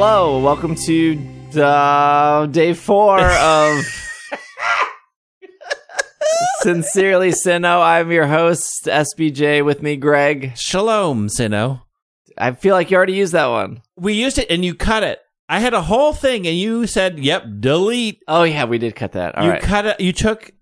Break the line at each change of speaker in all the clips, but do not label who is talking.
Hello, welcome to uh, day four of Sincerely Sinnoh. I'm your host, SBJ. With me, Greg.
Shalom, Sinnoh.
I feel like you already used that one.
We used it and you cut it. I had a whole thing and you said, "Yep, delete."
Oh yeah, we did cut that. All
you
right.
cut it. You took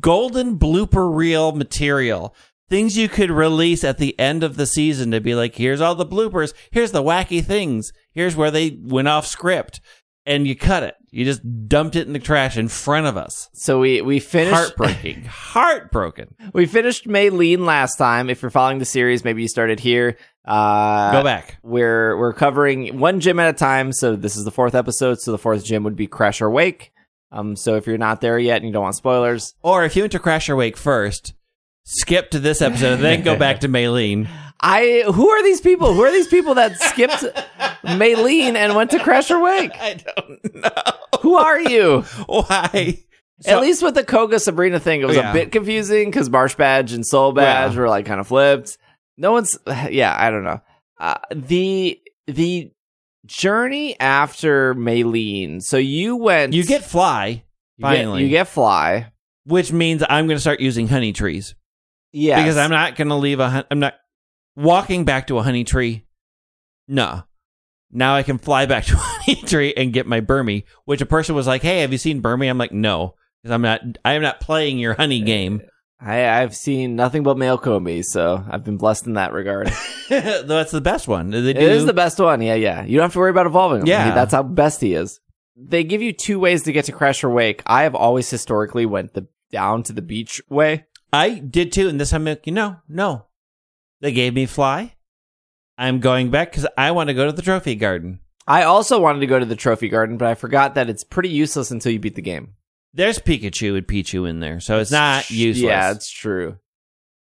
golden blooper reel material, things you could release at the end of the season to be like, "Here's all the bloopers. Here's the wacky things. Here's where they went off script." And you cut it. You just dumped it in the trash in front of us.
so we we finished
Heartbreaking. Heartbroken.
we finished Maylene last time. If you're following the series, maybe you started here. Uh,
Go back.
We're we're covering one gym at a time. So this is the fourth episode. So the fourth gym would be Crasher Wake. Um, so if you're not there yet and you don't want spoilers,
Or if you went to Crasher Wake first, skip to this episode and then go back to Maylene.
I who are these people? Who are these people that skipped Maylene and went to Crasher Wake?
I don't know
Who are you?
why.
At least with the Koga Sabrina thing, it was
Yeah.
a bit confusing because Marsh Badge and Soul Badge
Yeah.
were like kind of flipped. No one's, yeah, I don't know. Uh, the the journey after Maylene. So you went,
you get fly,
you get,
finally.
you get fly.
which means I'm going to start using honey trees
Yeah,
because I'm not going to leave a. I'm not walking back to a honey tree. No. Now I can fly back to a honey tree and get my Burmy, which a person was like, "Hey, have you seen Burmy?" I'm like, "No." Because I'm not, I am not playing your honey uh, game.
I, I've seen nothing but male Combee, so I've been blessed in that regard.
That's the best one. They
It
do-
is the best one. Yeah, yeah. You don't have to worry about evolving him.
Yeah.
He- that's how best he is. They give you two ways to get to Crasher Wake. I have always historically went the down to the beach way.
I did too, and this time, I'm like, you know, no, they gave me fly. I'm going back because I want to go to the trophy garden.
I also wanted to go to the trophy garden, but I forgot that it's pretty useless until you beat the game.
There's Pikachu and Pichu in there, so it's not useless.
Yeah, it's true.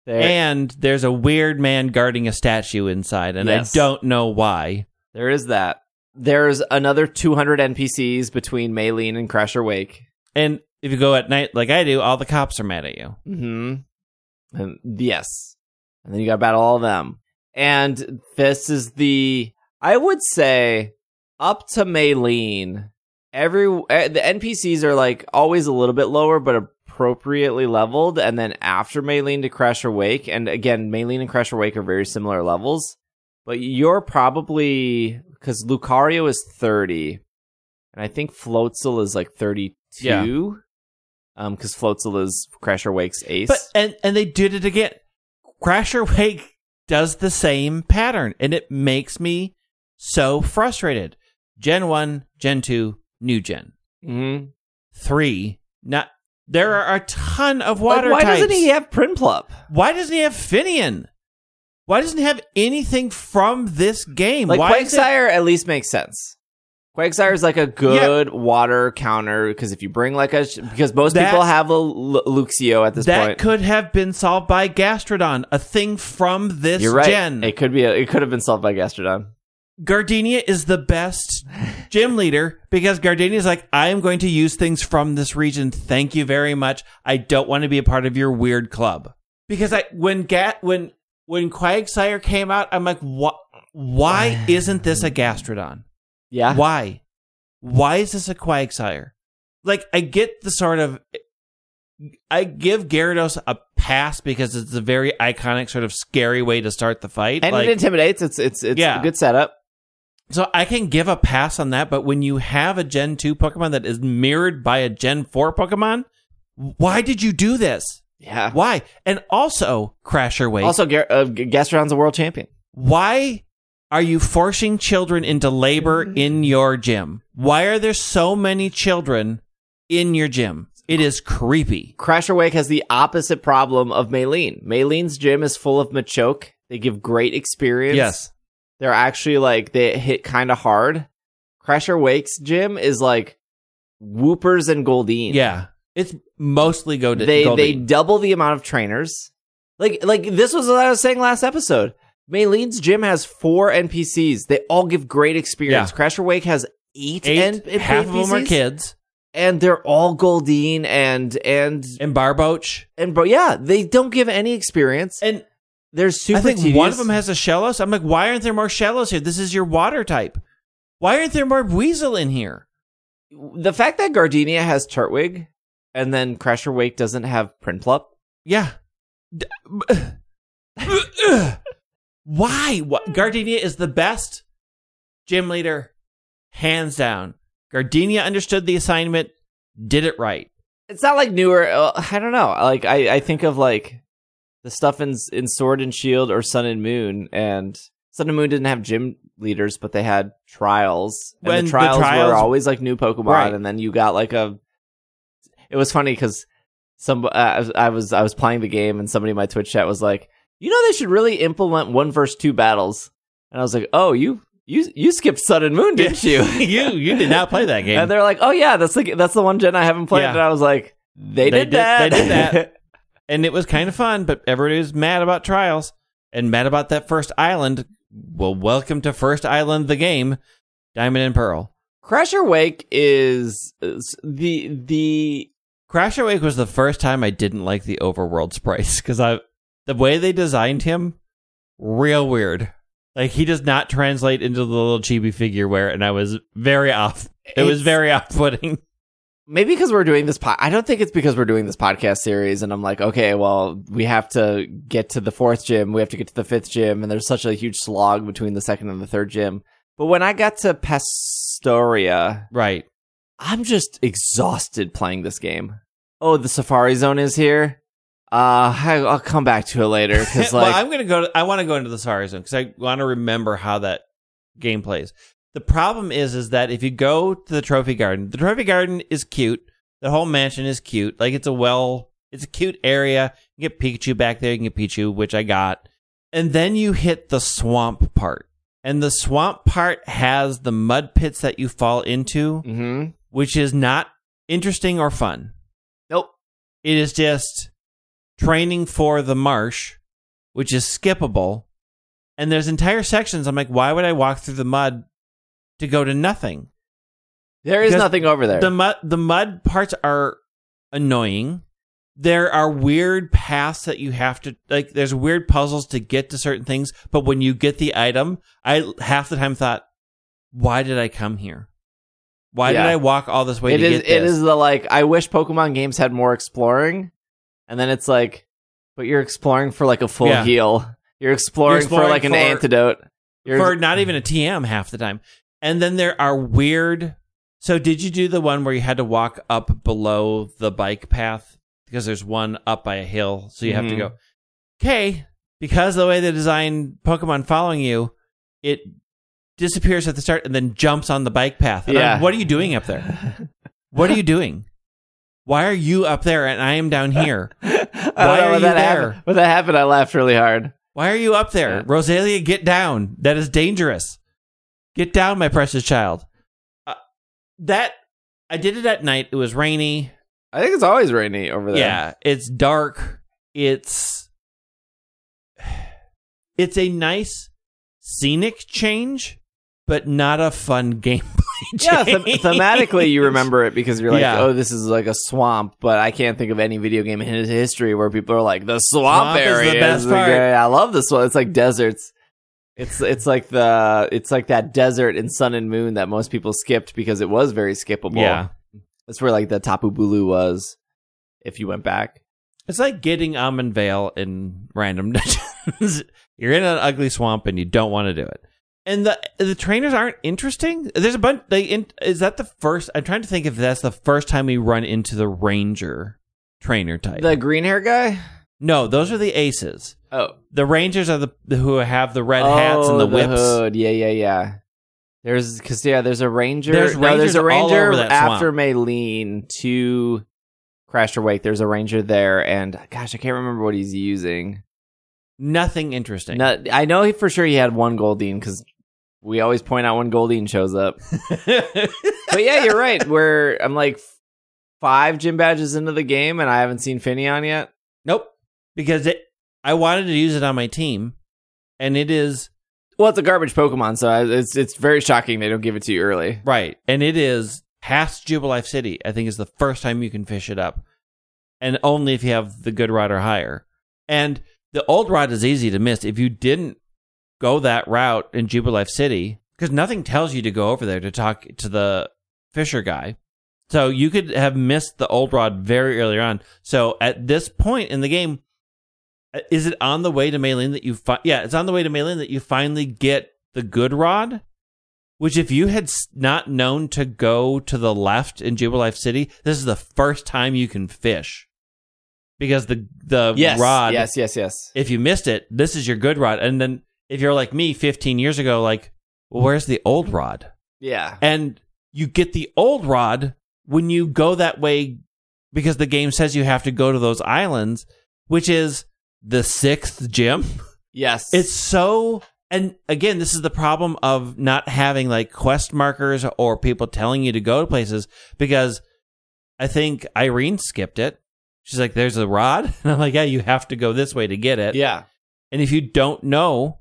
There,
and there's a weird man guarding a statue inside, and
Yes.
I don't know why.
there is that. There's another 200 NPCs between Maylene and Crasher Wake.
And if you go at night like I do, all the cops are mad at you.
Mm-hmm. And yes. And then you gotta battle all of them. And this is the I would say up to Maylene, every eh, the NPCs are like always a little bit lower, but appropriately leveled. And then after Maylene to Crasher Wake, and again, Maylene and Crasher Wake are very similar levels. But you're probably because Lucario is 30, and I think Floatzel is like 32.
Yeah.
Um, because Floatzel is Crash Wake's ace.
But and and they did it again. Crasher Wake does the same pattern, and it makes me so frustrated. Gen one, Gen two, new Gen
Mhm.
three. Not there are a ton of water
Like, why
types.
doesn't he have Prinplup?
Why doesn't he have Finneon? Why doesn't he have anything from this game?
Like
Why is it-
at least makes sense. Quagsire is like a good water counter because if you bring like a because most
That-
people have a L- Luxio at this
that
point.
That could have been solved by Gastrodon, a thing from this
You're right.
gen.
It could be. A, it could have been solved by Gastrodon.
Gardenia is the best gym leader because Gardenia is like, I am going to use things from this region. Thank you very much. I don't want to be a part of your weird club. Because I when Gat when when Quagsire came out, I'm like, what? Why isn't this a Gastrodon?
Yeah.
Why? Why is this a Quagsire? Like, I get the sort of. I give Gyarados a pass because it's a very iconic, sort of scary way to start the fight.
And
Like,
it intimidates. It's it's it's
Yeah.
a good setup.
so I can give a pass on that, but when you have a Gen 2 Pokemon that is mirrored by a Gen 4 Pokemon, why did you do this?
Yeah.
Why? And also, Crasher Wake,
Also, Gar- uh, Gastrodon's a world champion.
why are you forcing children into labor mm-hmm. in your gym? Why are there so many children in your gym? It is creepy.
Crasher Wake has the opposite problem of Maylene. Maylene's gym is full of Machoke. They give great experience.
Yes.
They're actually like they hit kind of hard. Crasher Wake's gym is like Woopers and Goldeen.
Yeah. It's mostly go to
they
Goldeen.
they double the amount of trainers. Like like this was what I was saying last episode. Maylene's gym has four NPCs. They all give great experience.
Yeah.
Crasher Wake has eight,
Eight,
N-
half of them are kids.
and they're all Goldeen and and
And Barboach.
and bro, yeah, they don't give any experience.
And
They're super.
I think
tedious.
one of them has a Shellos. I'm like, why aren't there more Shellos here? This is your water type. Why aren't there more Buizel in here?
The fact that Gardenia has Turtwig and then Crasher Wake doesn't have Prinplup.
Yeah. Why? What? Gardenia is the best gym leader, hands down. Gardenia understood the assignment, did it right.
It's not like newer. Uh, I don't know. Like I, I think of like the stuff in in Sword and Shield or Sun and Moon, and Sun and Moon didn't have gym leaders, but they had trials. And
When
the
the
trials,
trials-
were always like new Pokemon,
Right.
and then you got like a. It was funny because some uh, I was I was playing the game, and somebody in my Twitch chat was like, "You know, they should really implement one versus two battles." And I was like, "Oh, you you you skipped Sun and Moon, didn't you?"
you you did not play that game.
And they're like, "Oh yeah, that's the that's the one gen I haven't played."
Yeah.
And I was like, "They,
They
did,
did-
that.
they did that. and it was kind of fun, but everybody was mad about trials and mad about that first island. Well, welcome to First Island, the game, Diamond and Pearl.
Crasher Wake is is the the
Crasher Wake was the first time I didn't like the overworld sprites because I the way they designed him, real weird. Like he does not translate into the little chibi figure wear, and I was very off. It was very off-putting.
maybe because we're doing this. Po- I don't think it's because we're doing this podcast series, and I'm like, okay, well, we have to get to the fourth gym, we have to get to the fifth gym, and there's such a huge slog between the second and the third gym. But when I got to Pastoria,
Right.
I'm just exhausted playing this game. Oh, the Safari Zone is here. Uh, I, I'll come back to it later because like
well, I'm gonna go. To, I want to go into the sorry Zone because I want to remember how that game plays. The problem is, is that if you go to the Trophy Garden, the Trophy Garden is cute. The whole mansion is cute. Like it's a well, it's a cute area. You get Pikachu back there. You can get Pichu, which I got. And then you hit the swamp part, and the swamp part has the mud pits that you fall into,
Mhm.
which is not interesting or fun.
nope.
It is just training for the marsh, which is skippable. And there's entire sections. I'm like, why would I walk through the mud to go to nothing?
There is
Because
nothing over there.
The mud, the mud parts are annoying. There are weird paths that you have to like. There's weird puzzles to get to certain things, but when you get the item, I half the time thought, why did I come here? Why did I walk all this way
it
to
is
get this?
is the like I wish Pokemon games had more exploring, and then it's like, but you're exploring for like a full
Yeah.
heal. You're exploring,
exploring
for like an
for-
antidote. You're,
for not even a TM half the time. And then there are weird. So did you do the one where you had to walk up below the bike path because there's one up by a hill, so you have to
Mhm.
go. Okay, because of the way they design Pokemon following you, it disappears at the start and then jumps on the bike path. And I'm,
Yeah.
what are you doing up there? What are you doing? Why are you up there and I am down here? Why are
when
you
that
there?
happened. When that happened, I laughed really hard.
Why are you up there?
Yeah.
Rosalia, get down. That is dangerous. Get down, my precious child. Uh, that I did it at night. It was rainy.
I think it's always rainy over there.
Yeah, it's dark. It's it's a nice scenic change, but not a fun gameplay
Yeah, them- thematically you remember it because you're like,
Yeah.
oh, this is like a swamp. But I can't think of any video game in history where people are like, the swamp,
Swamp is the
area
best
the
part."
I love this one. It's like deserts. It's it's like the it's like that desert in Sun and Moon that most people skipped because it was very skippable.
Yeah,
that's where like the Tapu Bulu was. If you went back,
it's like getting Almond Vale in random dungeons. You're in an ugly swamp and you don't want to do it. And the the trainers aren't interesting. There's a bunch. They in, is that the first? I'm trying to think if that's the first time we run into the ranger trainer type.
the green hair guy.
no, those are the aces.
Oh,
The rangers are the, the who have the red hats and the
Oh,
whips.
hood. Yeah, yeah, yeah. There's because yeah, there's a ranger.
There's
no, there's a ranger after
swamp.
Maylene to Crasher Wake. There's a ranger there, and gosh, I can't remember what he's using.
Nothing interesting.
No, I know for sure he had one Goldeen because we always point out when Goldeen shows up. but yeah, you're right. Where I'm like five gym badges into the game, and I haven't seen Finneon yet.
nope. Because it, I wanted to use it on my team, and it is
Well, it's a garbage Pokemon, so it's it's very shocking they don't give it to you early.
Right. And it is past Jubilife City, I think is the first time you can fish it up. And only if you have the good rod or higher. And the old rod is easy to miss. If you didn't go that route in Jubilife City, because nothing tells you to go over there to talk to the Fisher guy. So you could have missed the old rod very early on. So at this point in the game, is it on the way to Maylene that you fi- yeah, it's on the way to Maylene that you finally get the good rod? Which if you had not known to go to the left in Jubilife City, this is the first time you can fish. Because the the
Yes,
rod
yes, yes, yes.
if you missed it, this is your good rod. And then if you're like me 15 years ago, like, well, where's the old rod?
Yeah,
And you get the old rod when you go that way because the game says you have to go to those islands, which is the sixth gym.
yes.
It's so. And again, this is the problem of not having like quest markers or people telling you to go to places because I think Irene skipped it. She's like, there's a rod. And I'm like, yeah, you have to go this way to get it.
yeah.
And if you don't know,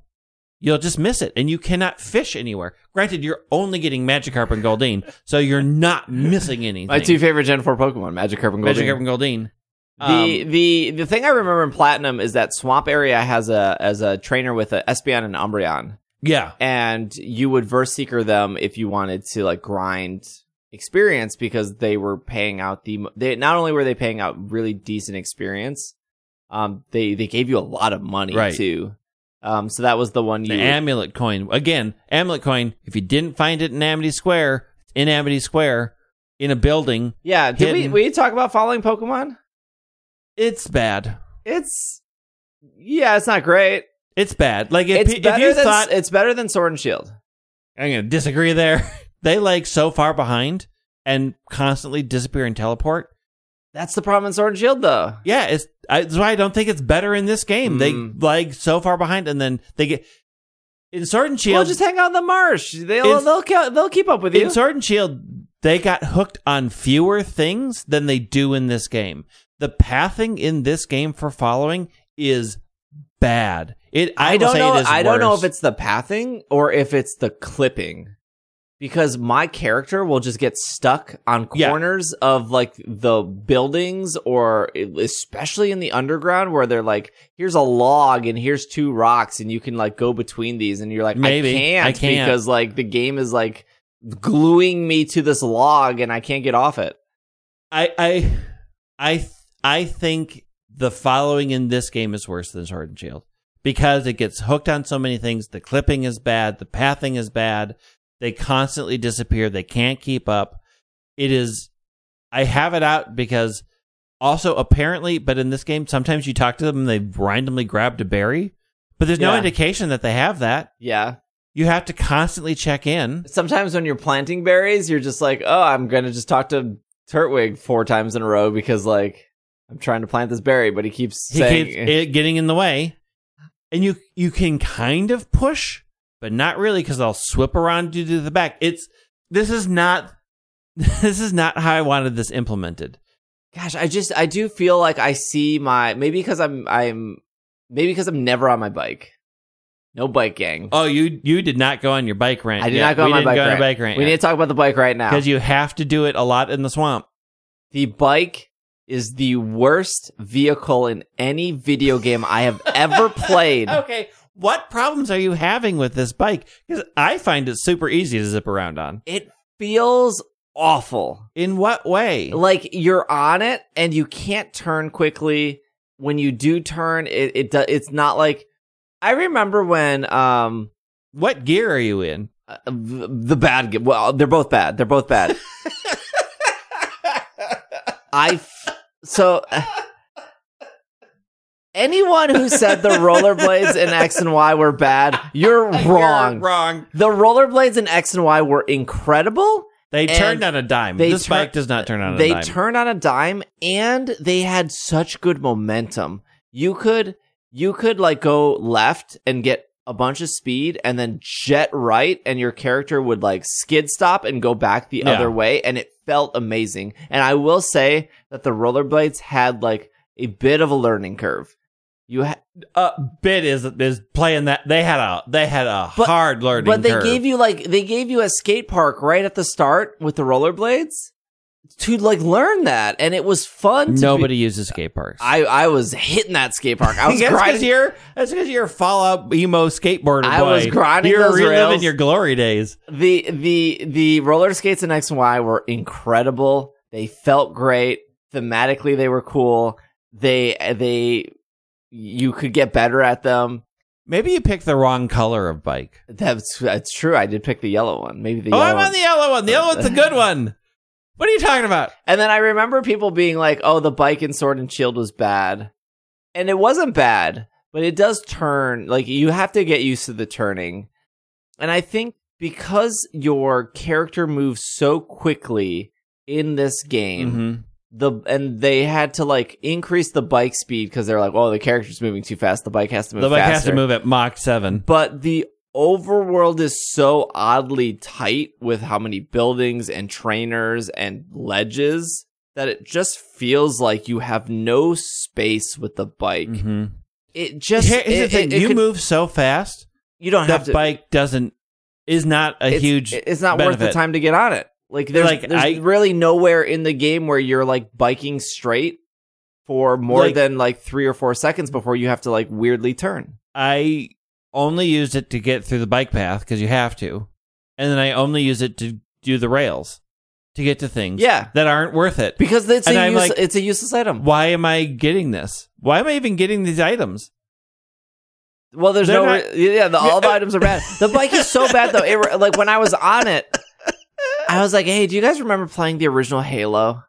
you'll just miss it and you cannot fish anywhere. Granted, you're only getting Magikarp and Goldeen, so you're not missing anything.
My two favorite Gen Four Pokemon, Magikarp and Goldeen.
Magikarp and Goldeen.
The
Um,
the the thing I remember in Platinum is that Swamp area has a as a trainer with a Espeon and Umbreon,
yeah.
and you would verse seeker them if you wanted to like grind experience because they were paying out the they not only were they paying out really decent experience, um they they gave you a lot of money
Right.
too. Um, so that was the one
The
you
amulet coin. Again, amulet coin, if you didn't find it in Amity Square, in Amity Square in a building,
yeah. Did we
hidden.
we talk about following Pokemon?
it's bad.
It's yeah, it's not great.
It's bad. Like if,
It's
pe- if you
than
thought
it's better than Sword and Shield.
I'm going to disagree there. they like so far behind and constantly disappear and teleport.
That's the problem in Sword and Shield, though.
Yeah, it's I, that's why I don't think it's better in this game.
Mm.
They like so far behind, and then they get in Sword and
Well,
Shield.
just hang out in the marsh. They'll
It's-
they'll they'll keep up with you.
in Sword and Shield, they got hooked on fewer things than they do in this game. The pathing in this game for following is bad. It I,
I don't know.
It is
I don't know if it's the pathing or if it's the clipping, because my character will just get stuck on
Yeah.
corners of like the buildings, or especially in the underground, where they're like, "Here's a log and here's two rocks, and you can like go between these," and you're like,
Maybe.
I can't,
I can't.
because like the game is like gluing me to this log, and I can't get off it."
I I I I think the following in this game is worse than Sword and Shield because it gets hooked on so many things. The clipping is bad. The pathing is bad. They constantly disappear. They can't keep up. It is. I have it out because also apparently, but in this game, sometimes you talk to them and they randomly grabbed a berry, but there's no
Yeah.
indication that they have that.
Yeah.
You have to constantly check in.
Sometimes when you're planting berries, you're just like, oh, I'm gonna just talk to Turtwig four times in a row because like I'm trying to plant this berry, but he keeps
he
saying,
keeps it getting in the way and you you can kind of push but not really because I'll swip around you to the back it's this is not this is not how i wanted this implemented
"Gosh, I just I do feel like I see my maybe because I'm I'm maybe because I'm never on my bike, no bike gang.
oh you you did not go on your bike rant
I did
yet.
not go on
we
my bike
go on bike rant
we need to talk about the bike right now.
because you have to do it a lot in the swamp
the bike is the worst vehicle in any video game I have ever played.
okay what problems are you having with this bike? Because i find it super easy to zip around on.
It feels awful.
in what way?
Like you're on it and you can't turn quickly. When you do turn it it do, it's not like i remember when um
what gear are you in?
uh, the bad well they're both bad. They're both bad. I f- so uh, anyone who said the rollerblades in x and y were bad you're wrong
You're wrong
the rollerblades in x and y were incredible
They turned on a dime.
they
This
tur-
bike does not turn on a
they
dime.
They turned on a dime and they had such good momentum you could you could like go left and get a bunch of speed and then jet right and your character would like skid stop and go back the
Yeah.
other way and it felt amazing and i will say that the rollerblades had like a bit of a learning curve you ha-
uh, bit is is playing that. They had a they had a
But-
hard learning.
but they
curve.
gave you like they gave you a skate park right at the start with the rollerblades to like learn that, and it was fun. To
Nobody
Be,
uses skate parks.
I I was hitting that skate park. I was
that's because
grinding.
you're that's because you're a Fallout emo skateboarder.
I
boy.
was grinding
You're
those
reliving
rails.
your glory days.
the the the roller skates in X and Y were incredible. They felt great. Thematically, they were cool. They they you could get better at them.
Maybe you picked the wrong color of bike.
That's that's true. I did pick the yellow one. Maybe the
oh,
yellow
I'm on the yellow one. The yellow one's a good one. What are you talking about?
And then I remember people being like, "Oh, the bike in Sword and Shield was bad," and it wasn't bad, but it does turn. Like you have to get used to the turning, and I think because your character moves so quickly in this game,
Mhm.
The and they had to like increase the bike speed because they're like, "Oh, the character's moving too fast. The bike has to move
The bike
faster."
has to move at Mach seven.
But the overworld is so oddly tight with how many buildings and trainers and ledges that it just feels like you have no space with the bike.
Mhm.
It just
Here-
it-
the thing:
it- it
you
could-
move so fast,
you don't have
the
to.
bike doesn't is not a
it's,
huge.
It's not worth the time to get on it. Like there's,
Like,
there's
I-
really nowhere in the game where you're like biking straight for more
Like-
than like three or four seconds before you have to like weirdly turn.
I only used it to get through the bike path because you have to, and then I only use it to do the rails to get to things.
Yeah.
that aren't worth it.
Because it's
And
a use,
like-
it's a useless item.
Why am I getting this? Why am I even getting these items?
Well, there's
They're
no,
not-
re- yeah, the, all the items are bad. The bike is so bad though. It, like when I was on it, I was like, "Hey, do you guys remember playing the original Halo?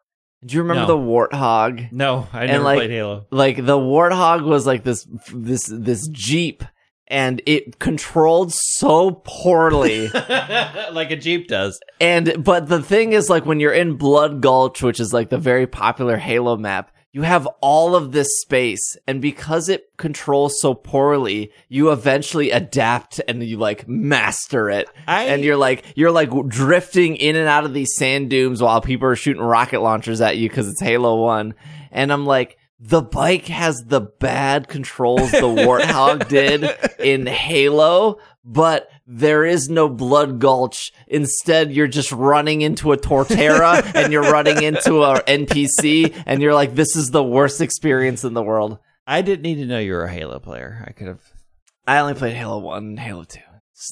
Do you remember
No.
the Warthog?
No, I
And,
never
like-
played Halo.
Like the Warthog was like this this this Jeep, and it controlled so poorly.
like a Jeep does.
and but the thing is, like when you're in Blood Gulch, which is like the very popular Halo map. You have all of this space, and because it controls so poorly, you eventually adapt and you like master it.
I
and you're like you're like drifting in and out of these sand dunes while people are shooting rocket launchers at you because it's Halo One, and I'm like. The bike has the bad controls the Warthog did in Halo, but there is no Blood Gulch. Instead, you're just running into a Torterra and you're running into a NPC, and you're like, "This is the worst experience in the world."
I didn't need to know you were a Halo player. I could have.
I only played Halo One and Halo Two.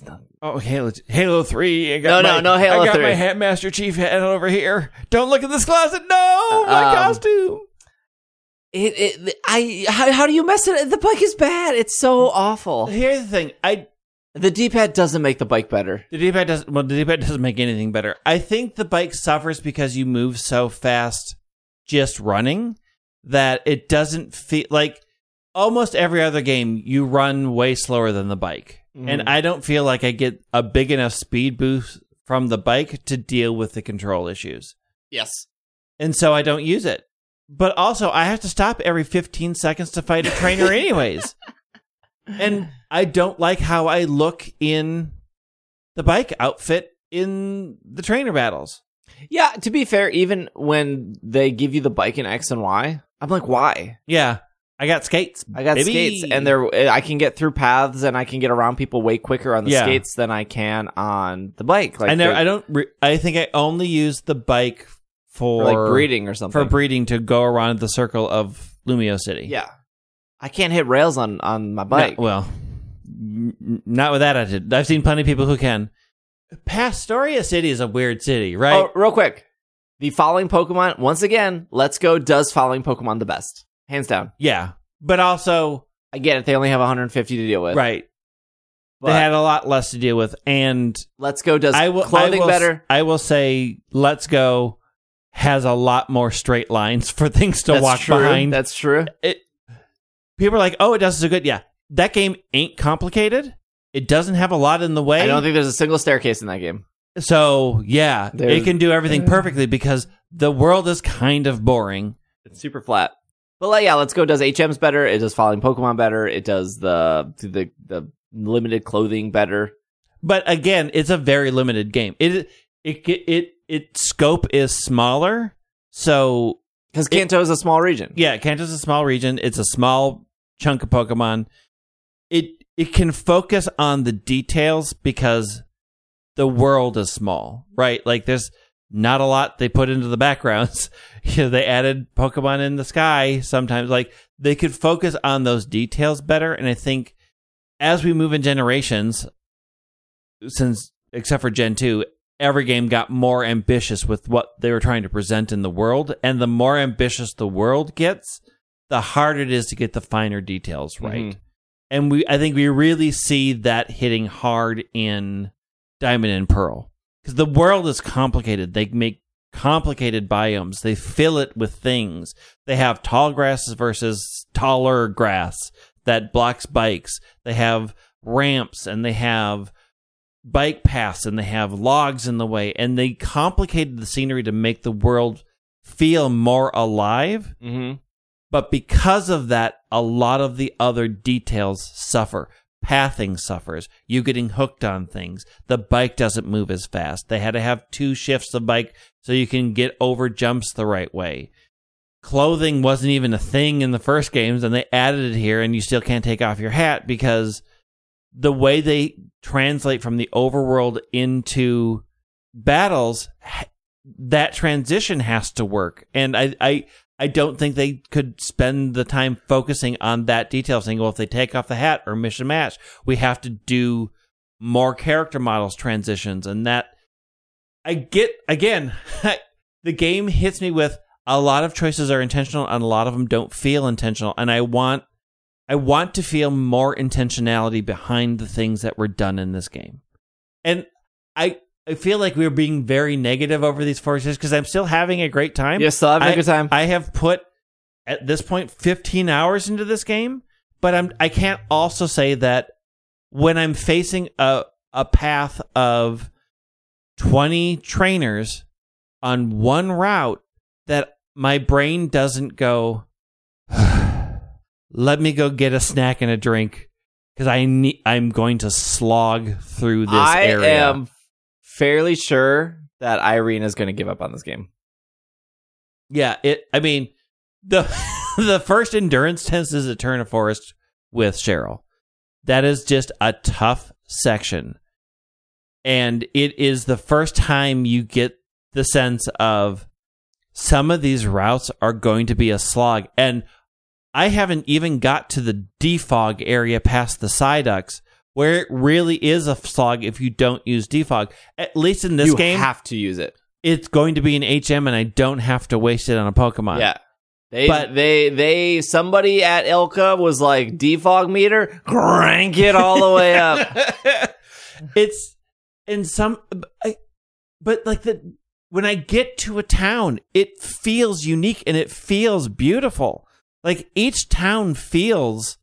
Not-
Oh, Halo, Halo Three. I
No,
got
no,
my,
no Halo
I got
3.
my Master Chief hat over here. Don't look at this closet. No, my
Um,
costume.
It, it, I, how, how do you mess it? The bike is bad. It's so awful.
Here's the thing. I
The D-pad doesn't make the bike better.
the D-pad doesn't. Well, the D-pad doesn't make anything better. I think the bike suffers because you move so fast, just running, that it doesn't feel like. Almost every other game, you run way slower than the bike, and
Mhm.
I don't feel like I get a big enough speed boost from the bike to deal with the control issues.
Yes.
and so I don't use it. But also, I have to stop every 15 seconds to fight a trainer, anyways. And I don't like how I look in the bike outfit in the trainer battles.
Yeah, to be fair, even when they give you the bike in X and Y, I'm like, why?
Yeah, I got skates.
I got
baby.
skates, and they're I can get through paths, and I can get around people way quicker on the
Yeah.
skates than I can on the bike. Like
I never. I don't. Re- I think I only use the bike for
for like breeding or something.
for breeding to go around the circle of Lumiose City.
Yeah, I can't hit rails on on my bike.
No, well, n- not with that attitude. I've seen plenty of people who can. Pastoria City is a weird city, right?
Oh, real quick, the following Pokemon once again. Let's go. Does following Pokemon the best, hands down.
Yeah, but also
I get it. They only have 150 to deal with.
right.
but
they had a lot less to deal with, and
Let's go. Does
I will
clothing
I will,
better?
I will say, Let's Go has a lot more straight lines for things to
That's
walk
true.
behind.
That's true.
it. People are like, "Oh, it does so good." Yeah, that game ain't complicated. It doesn't have a lot in the way.
I don't think there's a single staircase in that game.
so. Yeah,
There's-
it can do everything uh, perfectly because the world is kind of boring.
It's super flat. But like, yeah, let's go. Does HMs better? It does following Pokemon better. It does the the the limited clothing better.
but again, it's a very limited game. It it it it, it scope is smaller, so
Because Kanto is a small region.
yeah, Kanto is a small region. It's a small chunk of Pokemon. It it can focus on the details because the world is small, right? Like there's not a lot they put into the backgrounds. you know, they added Pokemon in the sky sometimes. Like they could focus on those details better. And I think as we move in generations, since except for Gen 2, every game got more ambitious with what they were trying to present in the world. And the more ambitious the world gets, the harder it is to get the finer details right.
Mhm.
And we I think we really see that hitting hard in Diamond and Pearl. Because the world is complicated. They make complicated biomes. They fill it with things. They have tall grasses versus taller grass that blocks bikes. They have ramps and they have bike paths and they have logs in the way. And they complicated the scenery to make the world feel more alive.
Mm-hmm.
But because of that, a lot of the other details suffer. Pathing suffers. You getting hooked on things. The bike doesn't move as fast. They had to have two shifts of bike so you can get over jumps the right way. Clothing wasn't even a thing in the first games, and they added it here, and you still can't take off your hat because the way they translate from the overworld into battles, that transition has to work. And I, I, I don't think they could spend the time focusing on that detail, saying, well, if they take off the hat or mission match, we have to do more character models transitions. And that I get, again, the game hits me with a lot of choices are intentional and a lot of them don't feel intentional. And I want, I want to feel more intentionality behind the things that were done in this game. And I, I feel like we're being very negative over these four years because I'm still having a great time.
You're still having a
I-
good time.
I have put at this point 15 hours into this game, but I'm I can't also say that when I'm facing a a path of 20 trainers on one route that my brain doesn't go let me go get a snack and a drink because I need I'm going to slog through this
I
area.
am fairly sure that Irene is going to give up on this game.
Yeah, it. I mean, the the first endurance test is a Eterna Forest with Cheryl. That is just a tough section, and it is the first time you get the sense of some of these routes are going to be a slog. And I haven't even got to the defog area past the Psyducks, where it really is a slog if you don't use defog. At least in this game.
you have to use it.
it's going to be an HM, and I don't have to waste it on a Pokemon.
Yeah. They,
But-
they, they, somebody at ILCA was like, defog meter, crank it all the way up.
it's in some, I, but like the when I get to a town, it feels unique and it feels beautiful. Like each town feels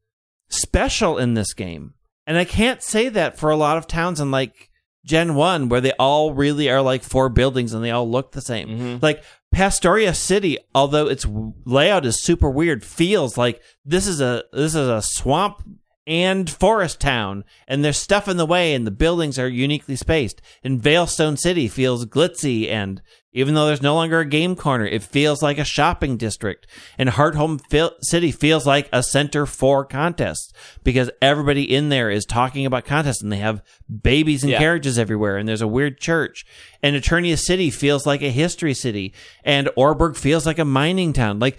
special in this game, and I can't say that for a lot of towns in like Gen One, where they all really are like four buildings and they all look the same.
Mhm.
Like Pastoria City, although its layout is super weird, feels like this is a this is a swamp and forest town, and there's stuff in the way, and the buildings are uniquely spaced. And Veilstone City feels glitzy, and even though there's no longer a game corner, it feels like a shopping district. And Hearthome feel- City feels like a center for contests because everybody in there is talking about contests, and they have babies and
Yeah.
carriages everywhere, and there's a weird church. And Eterna City feels like a history city, and Oreburgh feels like a mining town. Like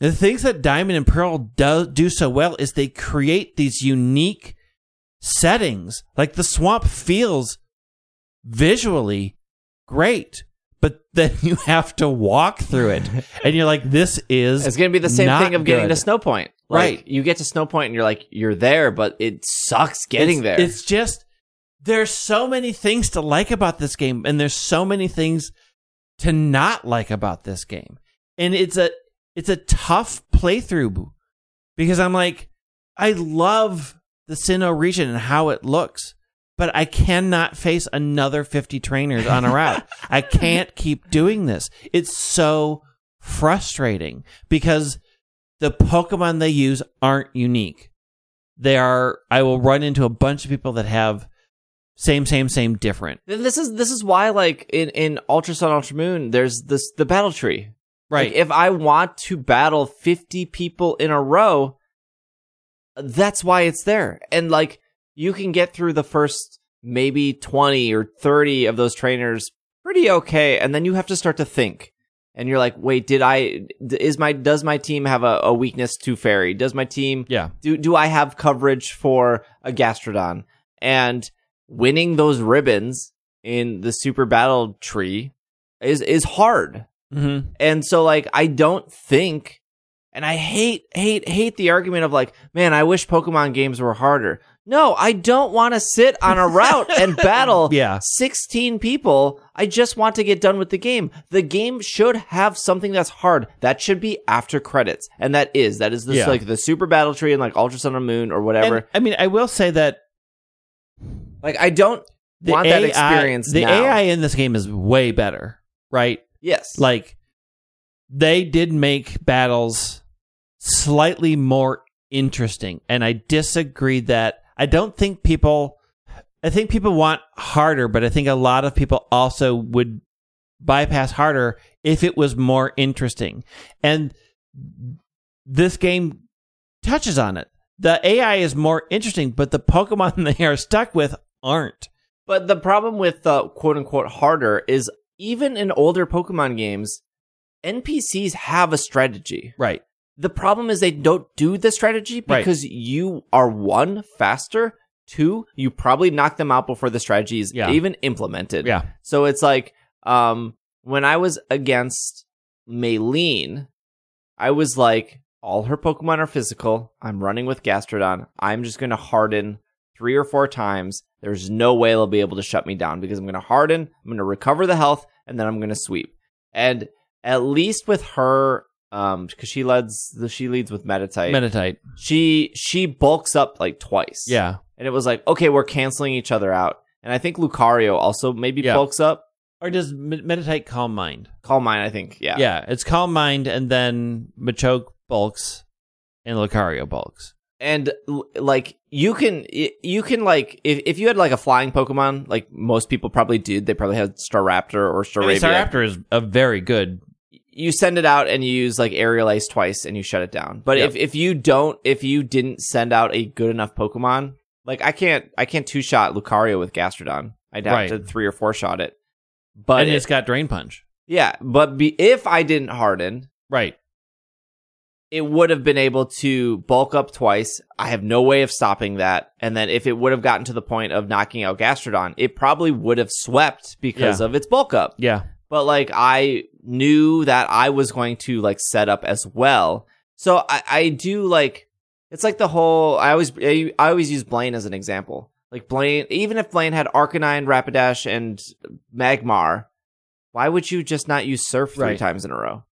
the things that Diamond and Pearl do, do so well is they create these unique settings. Like the swamp feels visually great, then you have to walk through it, and you're like, "This is
It's going to be the same thing of getting
good.
to Snow Point. Like,
Right.
You get to Snow Point and you're like, you're there, but it sucks getting
it's,
there.
It's just there's so many things to like about this game, and there's so many things to not like about this game, and it's a it's a tough playthrough because I'm like, I love the Sinnoh region and how it looks, but I cannot face another 50 trainers on a route. I can't keep doing this. It's so frustrating because the Pokemon they use aren't unique. They are, I will run into a bunch of people that have same, same, same, different.
this is this is why like in in Ultra Sun Ultra Moon there's this the battle tree.
Right.
Like, if I want to battle 50 people in a row, that's why it's there. And like you can get through the first maybe 20 or 30 of those trainers pretty okay. And then you have to start to think. And you're like, wait, did i is my, does my team have a, a weakness to fairy? Does my team,
Yeah.
do, do I have coverage for a Gastrodon? And winning those ribbons in the super battle tree is, is hard.
Mm-hmm.
And so like I don't think and I hate hate hate the argument of like, man, I wish Pokemon games were harder. No, I don't want to sit on a route and battle
Yeah.
16 people. I just want to get done with the game. The game should have something that's hard. That should be after credits. And that is that is this
Yeah.
like the Super Battle Tree and like Ultra Sun and Moon or whatever.
And, I mean, I will say that
like I don't want
AI,
that experience
the
now.
AI in this game is way better, right?
yes.
Like they did make battles slightly more interesting, and I disagree that I don't think people. I think people want harder, but I think a lot of people also would bypass harder if it was more interesting. And this game touches on it. The AI is more interesting, but the Pokemon they are stuck with aren't.
But the problem with the quote unquote harder is even in older Pokemon games, NPCs have a strategy.
Right.
The problem is they don't do the strategy
Right.
because you are one faster, two you probably knock them out before the strategy is
Yeah.
even implemented.
Yeah.
So it's like um when I was against Maylene, I was like all her Pokemon are physical. I'm running with Gastrodon. I'm just going to harden three or four times. There's no way they'll be able to shut me down because I'm going to harden, I'm going to recover the health, and then I'm going to sweep. And at least with her, um, because she leads the she leads with Meditite,
Meditite.
she she bulks up like twice.
Yeah.
and it was like okay, we're canceling each other out. And I think Lucario also maybe
Yeah.
bulks up.
Or does Med- Meditite calm mind?
calm mind I think. Yeah.
Yeah, it's calm mind, and then Machoke bulks, and Lucario bulks.
and like you can you can like if, if you had like a flying pokemon like most people probably did they probably had staraptor or
I mean. Staraptor is a very good.
You send it out and you use like aerial ace twice and you shut it down but
Yep.
if, if you don't if you didn't send out a good enough pokemon like i can't i can't two shot lucario with gastrodon i'd have
Right.
to three or four shot it but
and
it-
it's got Drain Punch.
yeah but be, if i didn't harden
Right.
it would have been able to bulk up twice. I have no way of stopping that. And then if it would have gotten to the point of knocking out Gastrodon, it probably would have swept because
Yeah.
of its bulk up.
Yeah.
But like I knew that I was going to like set up as well. So I, I do like it's like the whole I always I, I always use Blaine as an example. Like Blaine even if Blaine had Arcanine, Rapidash, and Magmar, why would you just not use Surf three
Right.
times in a row?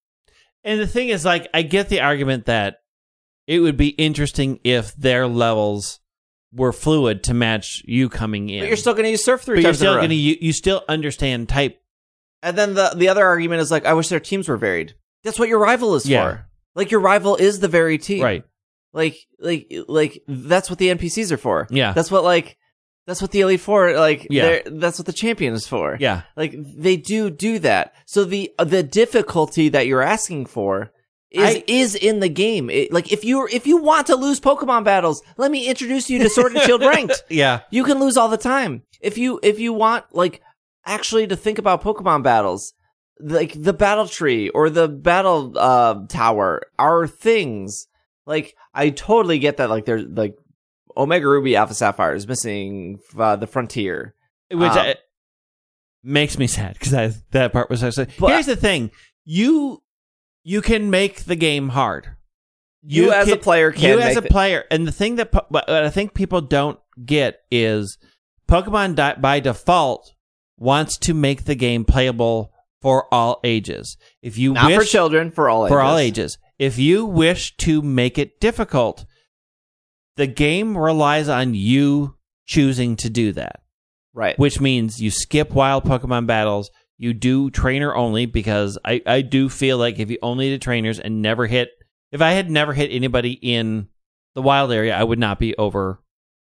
And the thing is, like, I get the argument that it would be interesting if their levels were fluid to match you coming in.
But you're still gonna use Surf three
but you're
times in a
still
row.
going to you, you still understand type.
And then the the other argument is like, I wish their teams were varied. That's what your rival is
Yeah.
for. Like your rival is the very team.
Right.
Like like like that's what the NPCs are for.
Yeah.
That's what like that's what the Elite Four like
Yeah.
that's what the champion is for.
Yeah.
Like they do do that. So the the difficulty that you're asking for is
I-
is in the game. It, like if you if you want to lose Pokemon battles, let me introduce you to Sword and Shield ranked.
Yeah.
You can lose all the time. If you if you want like actually to think about Pokemon battles, like the battle tree or the battle uh tower are things. Like I totally get that like there's like Omega Ruby Alpha Sapphire is missing uh, the frontier.
Which
Um,
uh, makes me sad because that that part was actually.
But-
Here's the thing: you you can make the game hard.
You, as a player can
you as a player, and the thing that po- what I think people don't get is Pokemon di- by default wants to make the game playable for all ages. If you
not
wish
for children for all
for
ages.
all ages, if you wish to make it difficult, the game relies on you choosing to do that
Right.
which means you skip wild Pokemon battles. You do trainer only because I, I do feel like if you only did trainers and never hit, if I had never hit anybody in the wild area, I would not be over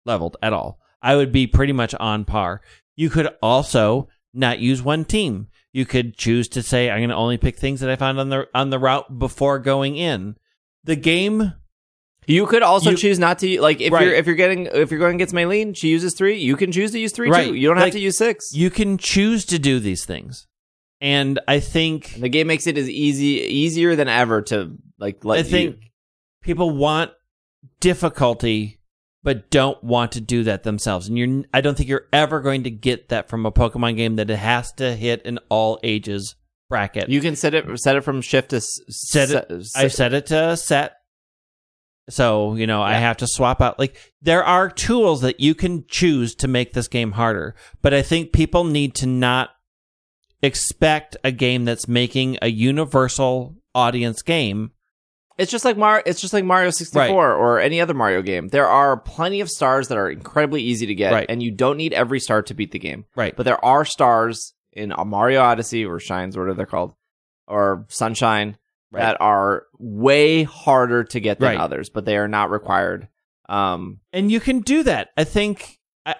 leveled at all. I would be pretty much on par. You could also not use one team. You could choose to say I'm going to only pick things that I found on the on the route before going in. The game
You could also
You-
choose not to like if
Right.
you're if you're getting if you're going against Maylene, she uses three. You can choose to use three
Right.
too. You don't
Like,
have to use six.
you can choose to do these things. And I think
The game makes it as easy easier than ever to like let
I think
you.
people want difficulty, but don't want to do that themselves. And you're, I don't think you're ever going to get that from a Pokemon game that it has to hit an all ages bracket.
You can set it set it from shift to
Set it-
s-
I set it to set. So, you know, I have to swap out. Like, there are tools that you can choose to make this game harder. But I think people need to not expect a game that's making a universal audience game.
It's just like Mario. It's just like Mario sixty four or any other Mario game. There are plenty of stars that are incredibly easy to get,
Right.
and you don't need every star to beat the game.
Right.
But there are stars in a Mario Odyssey or Shines, whatever they're called, or Sunshine,
Right.
that are way harder to get than
Right.
others, but they are not required. Um,
and you can do that. I think I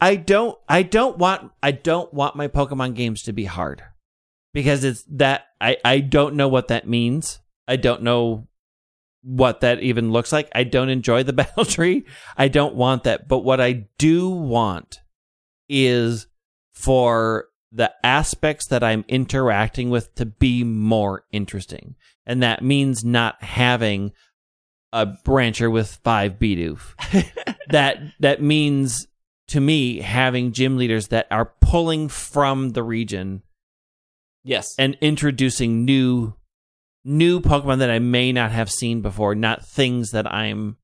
I don't I don't want I don't want my Pokemon games to be hard. Because it's that I I don't know what that means. I don't know what that even looks like. I don't enjoy the battle tree. I don't want that. But what I do want is for the aspects that I'm interacting with to be more interesting. And that means not having a brancher with five Bidoof. that that means to me having gym leaders that are pulling from the region
yes,
and introducing new new Pokemon that I may not have seen before, not things that I'm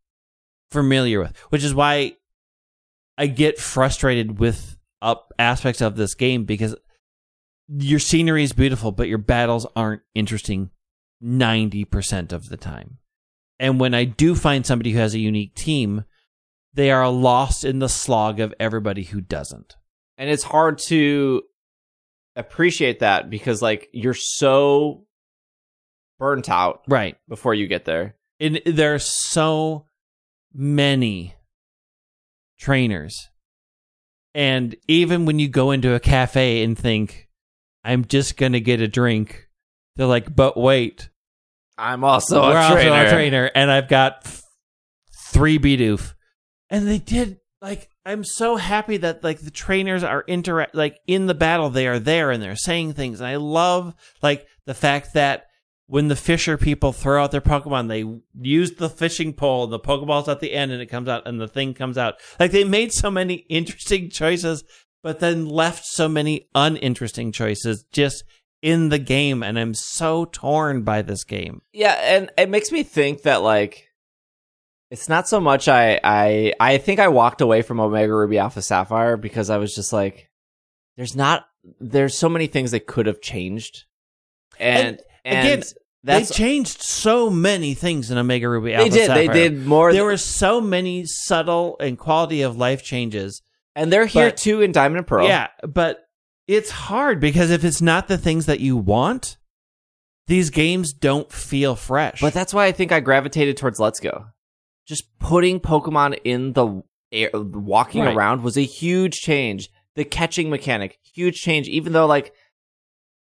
familiar with. Which is why I get frustrated with up aspects of this game because your scenery is beautiful, but your battles aren't interesting 90% of the time. And when I do find somebody who has a unique team, they are lost in the slog of everybody who doesn't.
and it's hard to appreciate that because like you're so burnt out
Right.
before you get there.
and there are so many trainers and even when you go into a cafe and think i'm just gonna get a drink they're like but wait
I'm also a
also
trainer.
a trainer and i've got f- three bidoof and they did like i'm so happy that like the trainers are interact like in the battle they are there and they're saying things and i love like the fact that when the fisher people throw out their pokemon they use the fishing pole and the pokeball's at the end and it comes out and the thing comes out like they made so many interesting choices but then left so many uninteresting choices just in the game and i'm so torn by this game
Yeah, and it makes me think that like it's not so much I I I think I walked away from Omega Ruby Alpha Sapphire because I was just like there's not there's so many things that could have changed. And,
And,
and
again,
that's
they changed so many things in Omega Ruby
they
Alpha
did they did more
There
th-
were so many subtle and quality of life changes.
and they're here
but-
too in Diamond and Pearl.
Yeah, but it's hard because if it's not the things that you want, these games don't feel fresh.
But that's why I think I gravitated towards Let's Go. Just putting Pokemon in the air, walking
Right.
around was a huge change. The catching mechanic, huge change. Even though like,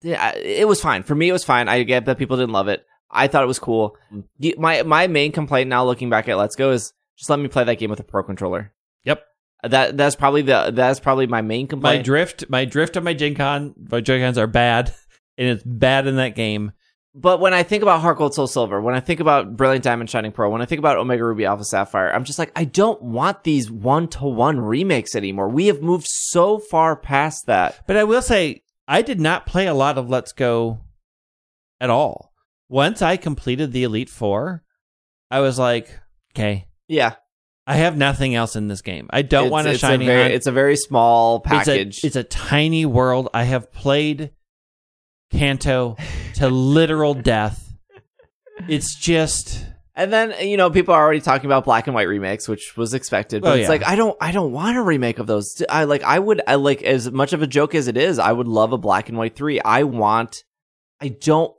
it was fine for me. It was fine. I get that people didn't love it. I thought it was cool. Mm. My my main complaint now, looking back at Let's Go, is just let me play that game with a pro controller.
Yep.
Uh, that that's probably the that's probably my main complaint.
my drift, my drift on my Gen-Con, my Joy-Cons are bad, and it's bad in that game.
But when I think about Heart Gold Soul Silver, when I think about Brilliant Diamond Shining Pearl, when I think about Omega Ruby Alpha Sapphire, I'm just like, I don't want these one to one remakes anymore. We have moved so far past that.
But I will say, I did not play a lot of Let's Go at all. Once I completed the Elite Four, I was like, okay,
Yeah,
I have nothing else in this game. I don't
It's-
want a
it's
shiny
A very, it's a very small
It's a-
package.
It's a, tiny world. I have played Kanto to literal death. It's just
and then uh, you know people are already talking about black and white remakes, which was expected. But
Oh,
it's
yeah.
like I don't, I don't want a remake of those. I like, I would, I like as much of a joke as it is. I would love a black and white three. I want, I don't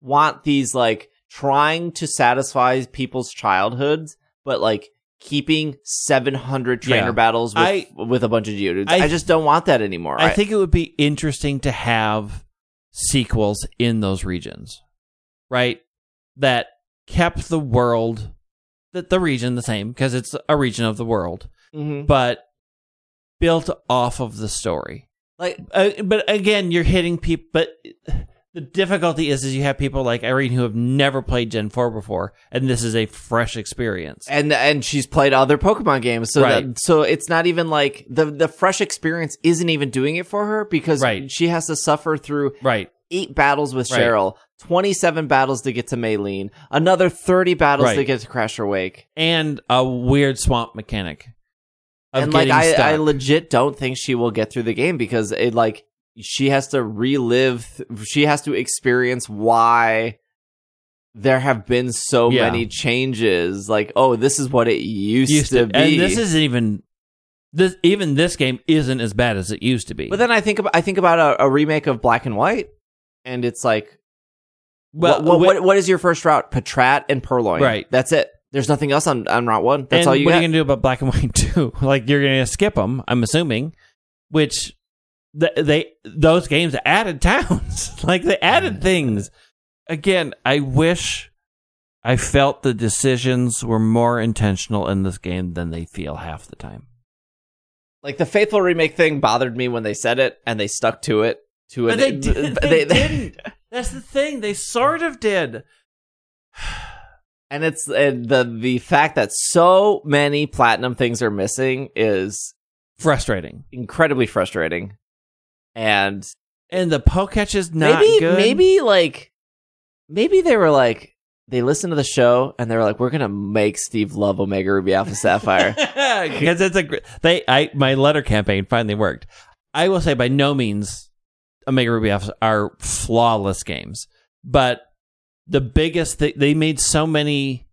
want these like trying to satisfy people's childhoods, but like keeping 700 trainer
Yeah.
battles with,
I-
with a bunch of Geodudes. I,
I-
just don't want that anymore.
I think it would be interesting to have sequels in those regions, right? That kept the world, the, the region the same because it's a region of the world,
mm-hmm.
but built off of the story.
Like,
uh, but again, you're hitting people. But the difficulty is, is you have people like Irene who have never played Gen Four before, and this is a fresh experience.
And and she's played other Pokemon games, so
right.
that, so it's not even like the the fresh experience isn't even doing it for her because
right.
she has to suffer through
right
eight battles with Cheryl, right. 27 battles to get to Maylene, another 30 battles
right.
to get to Crasher Wake,
and a weird swamp mechanic.
and like I, I, legit don't think she will get through the game because it like she has to relive she has to experience why there have been so
yeah.
many changes like oh this is what it used,
used
to,
to
be
and this isn't even this even this game isn't as bad as it used to be
but then i think about i think about a, a remake of black and white and it's like
well,
what, what, what, what is your first route? Patrat and Purrloin.
Right.
That's it. There's nothing else on, on Route One. That's
and
all you
what
got.
are you gonna do about black and white too? like you're gonna skip them, I'm assuming. Which th- they those games added towns, like they added things. Again, I wish I felt the decisions were more intentional in this game than they feel half the time.
like the Faithful remake thing bothered me when they said it, and they stuck to it. To
But
an,
they, did, they, didn't. That's the thing. They sort of did.
and it's and the the fact that so many platinum things are missing is
Frustrating.
incredibly frustrating. And
And the poke catch is not
maybe
good.
maybe like maybe they were like they listened to the show and they were like we're gonna make Steve love Omega Ruby Alpha Sapphire.
because it's a gr- they I my letter campaign finally worked. I will say by no means Omega Ruby Alpha are flawless games, but the biggest thing they made so many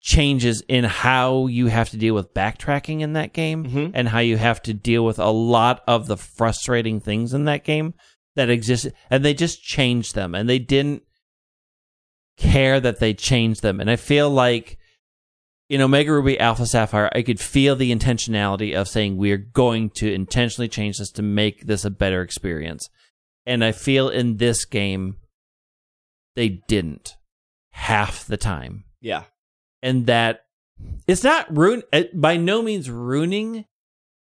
changes in how you have to deal with backtracking in that game
Mhm.
and how you have to deal with a lot of the frustrating things in that game that exist and they just changed them and they didn't care that they changed them and I feel like in Omega Ruby Alpha Sapphire, I could feel the intentionality of saying we're going to intentionally change this to make this a better experience. And I feel in this game, they didn't half the time.
yeah.
And that it's not ruin it, by no means ruining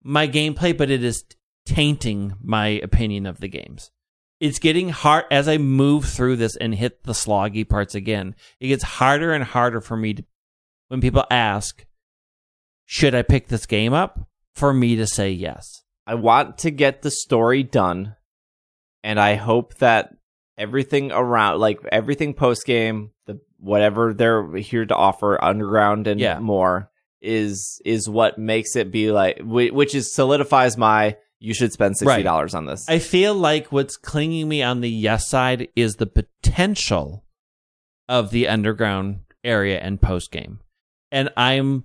my gameplay, but it is tainting my opinion of the games. It's getting hard as I move through this and hit the sloggy parts again. It gets harder and harder for me to when people ask, should I pick this game up? For me to say yes.
I want to get the story done, and I hope that everything around, like everything post game, the whatever they're here to offer, underground and
Yeah.
more, is is what makes it be like, which is solidifies my. You should spend sixty dollars on this.
I feel like what's clinging me on the yes side is the potential of the underground area and post game. And I'm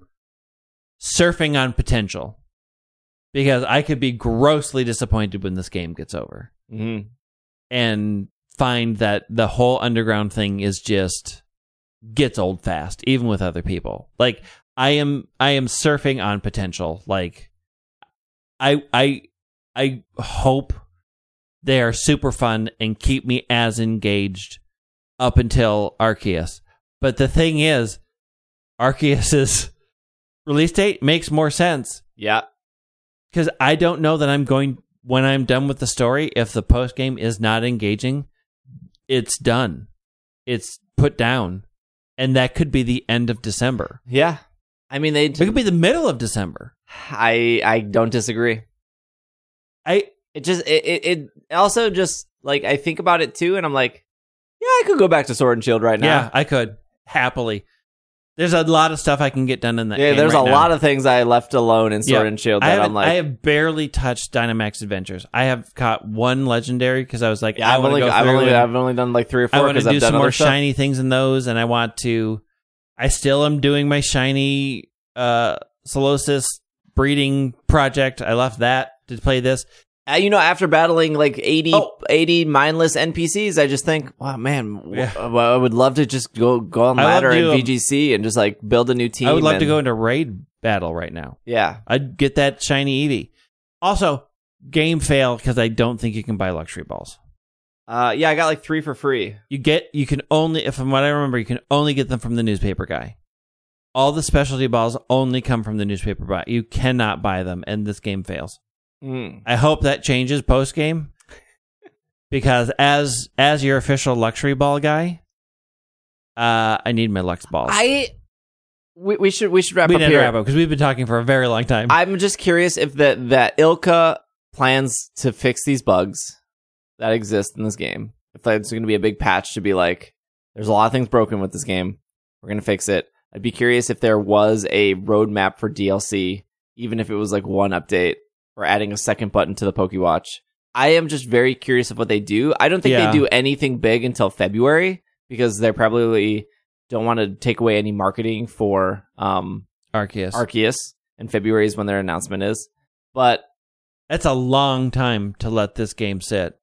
surfing on potential because I could be grossly disappointed when this game gets over
Mhm.
and find that the whole underground thing is just gets old fast even with other people. Like I am I am surfing on potential. Like I I I hope they are super fun and keep me as engaged up until Arceus. But the thing is, Arceus's release date makes more sense
Yeah,
because I don't know that I'm going when I'm done with the story. If the post game is not engaging, it's done. It's put down, and that could be the end of December.
yeah. I mean, they.
It could be the middle of December.
I I don't disagree.
I
It just it, it it also just like I think about it too, and I'm like, yeah, I could go back to Sword and Shield right now.
yeah, I could happily. There's a lot of stuff I can get done in that.
Yeah, there's
right
a
now.
lot of things I left alone in Sword
Yeah.
and Shield that I'm like,
I have barely touched Dynamax Adventures. I have caught one legendary because I was like,
yeah,
I
I've only I've only
and-
I've only done like three or four.
I want to do some more
stuff.
shiny things in those, and I want to. I still am doing my shiny uh Solosis breeding project. I left that to play this.
Uh, you know, after battling like 80,
Oh.
80 mindless NPCs, I just think, wow, man, w-
Yeah.
I would love to just go go on ladder in VGC and just like build a new team.
I would love to go into raid battle right now.
Yeah,
I'd get that shiny Eevee. Also, game fail because I don't think you can buy luxury balls.
uh, yeah, I got like three for free.
You get you can only if from what I remember you can only get them from the newspaper guy. All the specialty balls only come from the newspaper guy. You cannot buy them, and this game fails.
Mm.
I hope that changes post game because as as your official luxury ball guy, uh, I need my Lux balls.
I we, we should we should wrap
we
up
didn't
here.
wrap up because we've been talking for a very long time.
I'm just curious if that that ILCA plans to fix these bugs that exist in this game. If there's going to be a big patch to be like, there's a lot of things broken with this game. We're going to fix it. I'd be curious if there was a roadmap for DLC, even if it was like one update or adding a second button to the PokeWatch. I am just very curious of what they do. I don't think
Yeah.
they do anything big until February because they probably don't want to take away any marketing for um,
Arceus.
Arceus, and February is when their announcement is. But
That's a long time to let this game sit.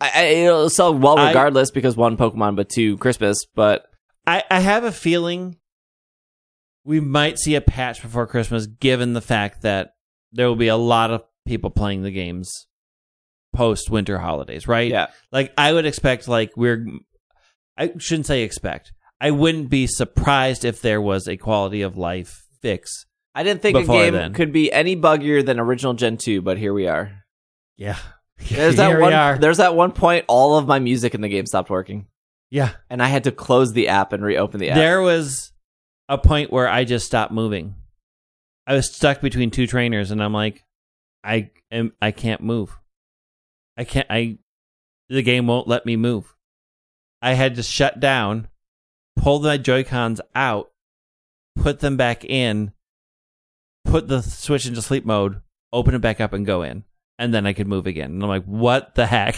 I, I, it'll sell well
I-
regardless because one Pokemon, but two Christmas. But
I, I have a feeling we might see a patch before Christmas, given the fact that there will be a lot of people playing the games post winter holidays, right?
yeah,
Like I would expect like we're I shouldn't say expect. I wouldn't be surprised if there was a quality of life fix.
I didn't think a game
then.
could be any buggier than original Gen two, but here we are.
Yeah.
There's that
Here we
one.
are.
There's that one point. All of my music in the game stopped working,
Yeah.
and I had to close the app and reopen the app.
There was a point where I just stopped moving. I was stuck between two trainers and I'm like I am I can't move. I can't I the game won't let me move. I had to shut down, pull my Joy-Cons out, put them back in, put the switch into sleep mode, open it back up and go in. And then I could move again. And I'm like, what the heck?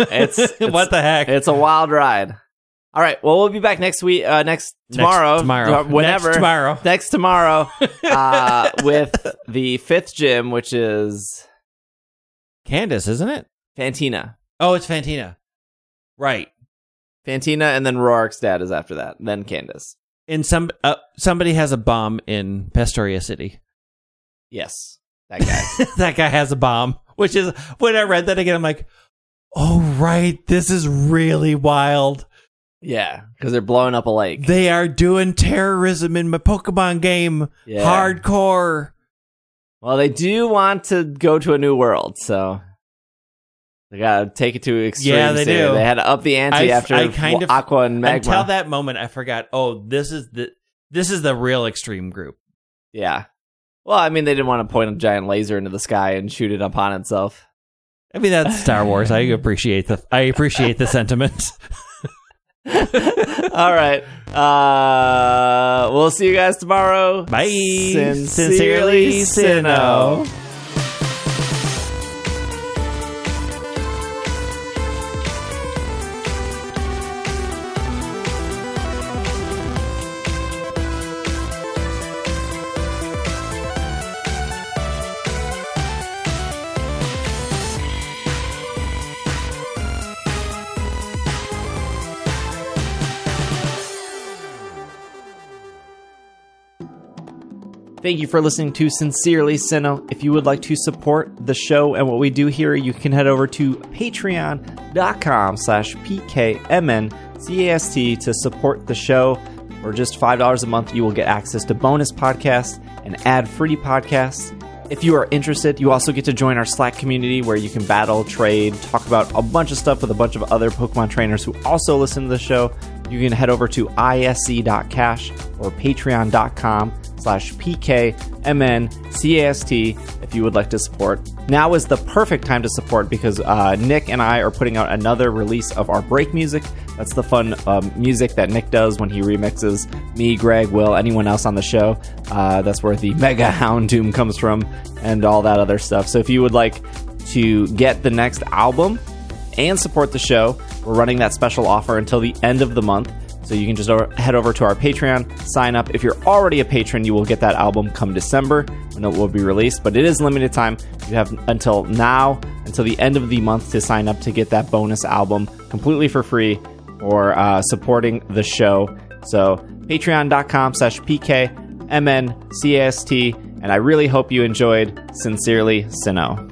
It's- it's-
what the heck?
It's a wild ride. All right. Well, we'll be back next week. Uh, next tomorrow.
Next tomorrow.
uh, Whenever.
Next tomorrow.
next tomorrow uh, with the fifth gym, which is
Candice, isn't it?
Fantina.
Oh, it's Fantina. Right.
Fantina, and then Roark's dad is after that. Then Candice.
And some uh, somebody has a bomb in Pastoria City.
Yes, that guy.
that guy has a bomb, which is when I read that again, I'm like, oh right, this is really wild.
Yeah, because they're blowing up a lake.
They are doing terrorism in my Pokemon game,
Yeah.
hardcore.
Well, they do want to go to a new world, so they gotta take it to extremes.
Yeah, they
here.
do.
They had to up the ante
I-
after
I kind of-
Aqua and Magma.
Until that moment, I forgot. Oh, this is the this is the real extreme group.
Yeah. Well, I mean, they didn't want to point a giant laser into the sky and shoot it upon itself.
I mean, that's Star Wars. I appreciate the I appreciate the sentiment.
All right. Uh, we'll see you guys tomorrow.
Bye.
Sincerely, Sinnoh. Thank you for listening to Sincerely Sinnoh. If you would like to support the show and what we do here, you can head over to patreon.com slash pkmncast to support the show. For just $5 a month, you will get access to bonus podcasts and ad-free podcasts. If you are interested, you also get to join our Slack community where you can battle, trade, talk about a bunch of stuff with a bunch of other Pokemon trainers who also listen to the show. You can head over to isc.cash or patreon.com slash pkmncast if you would like to support. Now is the perfect time to support because uh, Nick and I are putting out another release of our break music. That's the fun um, music that Nick does when he remixes me, Greg, Will, anyone else on the show. Uh, that's where the Mega Houndoom comes from and all that other stuff. So if you would like to get the next album and support the show, we're running that special offer until the end of the month. So you can just head over to our Patreon, sign up. If you're already a patron, you will get that album come December when it will be released. But it is limited time. You have until now, until the end of the month, to sign up to get that bonus album completely for free or uh, supporting the show. So patreon.com slash pkmncast. And I really hope you enjoyed Sincerely Sinnoh.